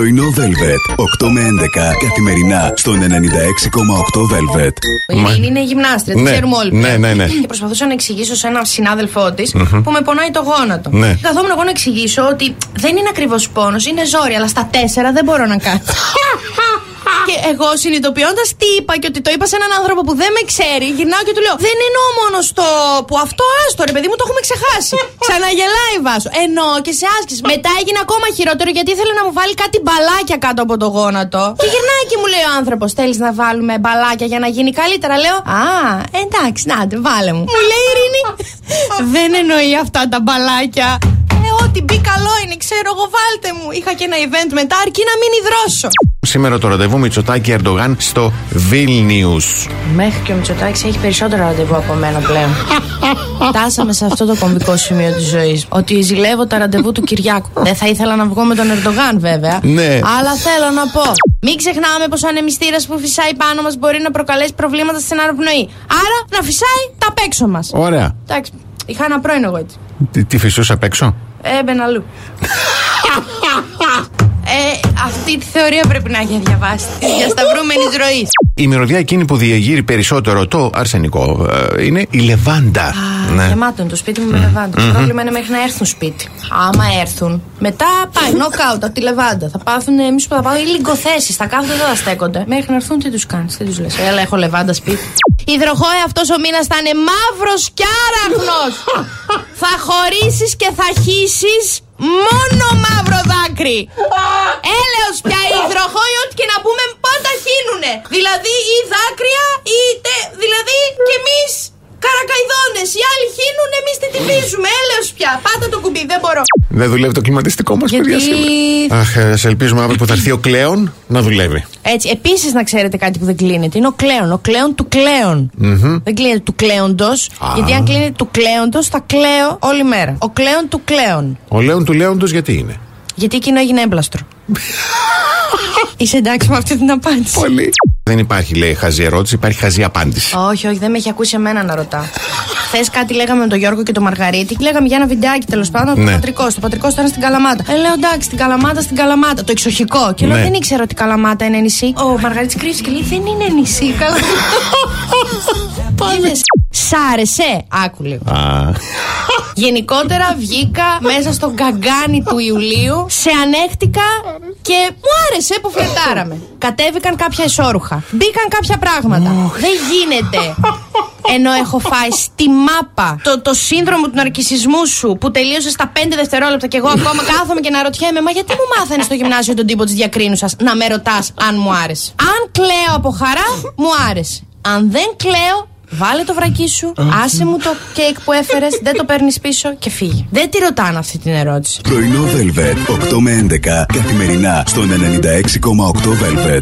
Πρωινό Velvet. 8 με 11 καθημερινά στον 96,8 Velvet. Η Ειρήνη είναι γυμνάστρια, την Ναι, ξέρουμε όλοι. ναι, ναι, ναι. Και προσπαθούσα να εξηγήσω σε έναν συνάδελφό της που με πονάει το γόνατο. Ναι. Καθόμουν εγώ να εξηγήσω ότι δεν είναι ακριβώς πόνος, είναι ζόρι, αλλά στα τέσσερα δεν μπορώ να κάνω. Και εγώ συνειδητοποιώντας τι είπα και ότι το είπα σε έναν άνθρωπο που δεν με ξέρει, γυρνάω και του λέω: Δεν εννοώ μόνος στο που αυτό άστο, ρε παιδί μου, το έχουμε ξεχάσει. Ξαναγελάει βάσο. Εννοώ και σε άσκηση. Μετά έγινε ακόμα χειρότερο γιατί ήθελε να μου βάλει κάτι μπαλάκια κάτω από το γόνατο. Και γυρνάει και μου λέει ο άνθρωπος: Θέλεις να βάλουμε μπαλάκια για να γίνει καλύτερα. Λέω: Α, εντάξει, να τε, βάλε μου. Μου λέει η Ειρήνη: Δεν εννοεί αυτά τα μπαλάκια. Ε, ό,τι μπει καλό είναι, ξέρω εγώ, βάλτε μου. Είχα και ένα event μετά, αρκεί να μην υδρώσω. Σήμερα το ραντεβού Μητσοτάκη Ερντογάν στο Vilnius. Μέχρι και ο Μητσοτάκης έχει περισσότερο ραντεβού από μένα πλέον. Φτάσαμε σε αυτό το κομβικό σημείο της ζωής. Ότι ζηλεύω τα ραντεβού του Κυριάκου. Δεν θα ήθελα να βγω με τον Ερντογάν, βέβαια. Ναι. Αλλά θέλω να πω. Μην ξεχνάμε πως ο ανεμιστήρας που φυσάει πάνω μας μπορεί να προκαλέσει προβλήματα στην αναπνοή. Άρα να φυσάει τα απ' έξω μας. Ωραία. Εντάξει, είχα ένα πρώην εγώ έτσι. Τι, τι φυσούσε απ' έξω; Έμπαινα αλλού. ε, αυτή τη θεωρία πρέπει να έχει διαβάσει. Τη διασταυρούμενη ροή. Η μυρωδιά εκείνη που διεγείρει περισσότερο το αρσενικό ε, είναι η λεβάντα. Ναι. Γεμάτο είναι το σπίτι μου με λεβάντα. Το πρόβλημα είναι μέχρι να έρθουν σπίτι. Άμα έρθουν, μετά πάει knockout από τη λεβάντα. Θα πάθουν εμείς που θα πάω ή λιγκοθέσει. Θα κάθονται εδώ θα στέκονται. Μέχρι να έρθουν, τι τους κάνεις, τι τους λες. Έλα, έχω λεβάντα σπίτι. Υδροχόε αυτός ο μήνας θα είναι μαύρος και άραχνος. θα χωρίσεις και θα χύσεις μόνο μαύρο δάκρυ. Έλεος πια οι υδροχόοι, ό,τι και να πούμε, πάντα χύνουνε. Δηλαδή ή δάκρυα, είτε. Δηλαδή κι εμείς καρακαϊδόνες. Οι άλλοι χύνουν, εμείς τι τυπίζουμε. Έλεος πια. Πάτα το κουμπί, δεν μπορώ. Δεν δουλεύει το κλιματιστικό μας, Γιατί- παιδιά σήμερα. Αχ, ε, σε ελπίζουμε αύριο που θα έρθει ο Κλέον να δουλεύει. Έτσι, επίσης να ξέρετε κάτι που δεν κλείνεται. Είναι ο κλέον. Ο κλέον του κλεον Δεν κλείνεται του κλέοντος. Γιατί αν κλείνεται του κλέοντος, θα κλαίω όλη μέρα. Ο κλέον του κλέον. Ο Λέον του Λέοντος γιατί είναι; Γιατί εκείνο έγινε έμπλαστρο. Είσαι εντάξει με αυτή την απάντηση. Πολύ. Δεν υπάρχει, λέει, χαζή ερώτηση, υπάρχει χαζή απάντηση. Όχι, όχι, δεν με έχει ακούσει εμένα να ρωτάω. Χθες κάτι λέγαμε με τον Γιώργο και τον Μαργαρίτη. Λέγαμε για ένα βιντεάκι τέλος πάντων το Ναι. πατρικό. Το πατρικό ήταν στην Καλαμάτα. Ε, λέω εντάξει, στην Καλαμάτα, στην Καλαμάτα. Το εξοχικό. Και λέω Ναι. δεν ήξερα ότι η Καλαμάτα είναι νησί. Ο Μαργαρίτη κρύβει και λέει δεν είναι νησί. η Καλαμάτα. Είδες. Σ' άρεσε, άκου λίγο. Α, Γενικότερα βγήκα μέσα στον καγκάνι του Ιουλίου, σε ανέχτηκα και μου άρεσε που φλερτάραμε. Κατέβηκαν κάποια εσώρουχα. Μπήκαν κάποια πράγματα. Δεν γίνεται. Ενώ έχω φάει στη μάπα το, το σύνδρομο του ναρκισισμού σου που τελείωσε στα 5 δευτερόλεπτα και εγώ ακόμα κάθομαι και να ρωτιέμαι Μα γιατί μου μάθανε στο γυμνάσιο τον τύπο της διακρίνουσας να με ρωτάς αν μου άρεσε; Αν κλαίω από χαρά, μου άρεσε. Αν δεν κλαίω, Βάλε το βρακί σου, άσε μου το κέικ που έφερες, δεν το παίρνεις πίσω και φύγει. Δεν τη ρωτάνε αυτή την ερώτηση. Πρωινό Velvet. 8 με 11 καθημερινά στον 96,8 Velvet.